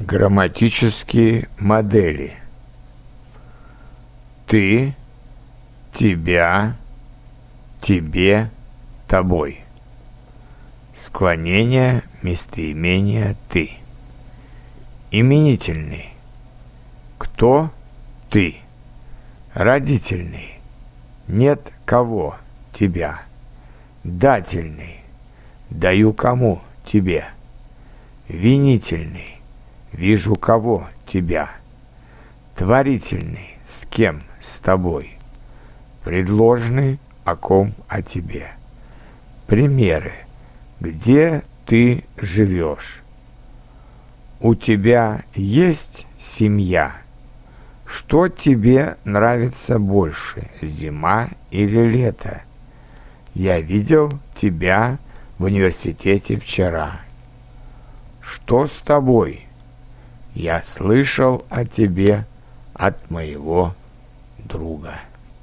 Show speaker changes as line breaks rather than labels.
Грамматические модели. Ты, тебя, тебе, тобой. Склонение местоимения «ты». Именительный. Кто ты? Родительный. Нет кого тебя. Дательный. Даю кому тебе. Винительный Вижу кого? Тебя. Творительный. С кем? С тобой. Предложный. О ком? О тебе. Примеры. Где ты живешь? У тебя есть семья? Что тебе нравится больше, зима или лето? Я видел тебя в университете вчера. Что с тобой? Я слышал о тебе от моего друга.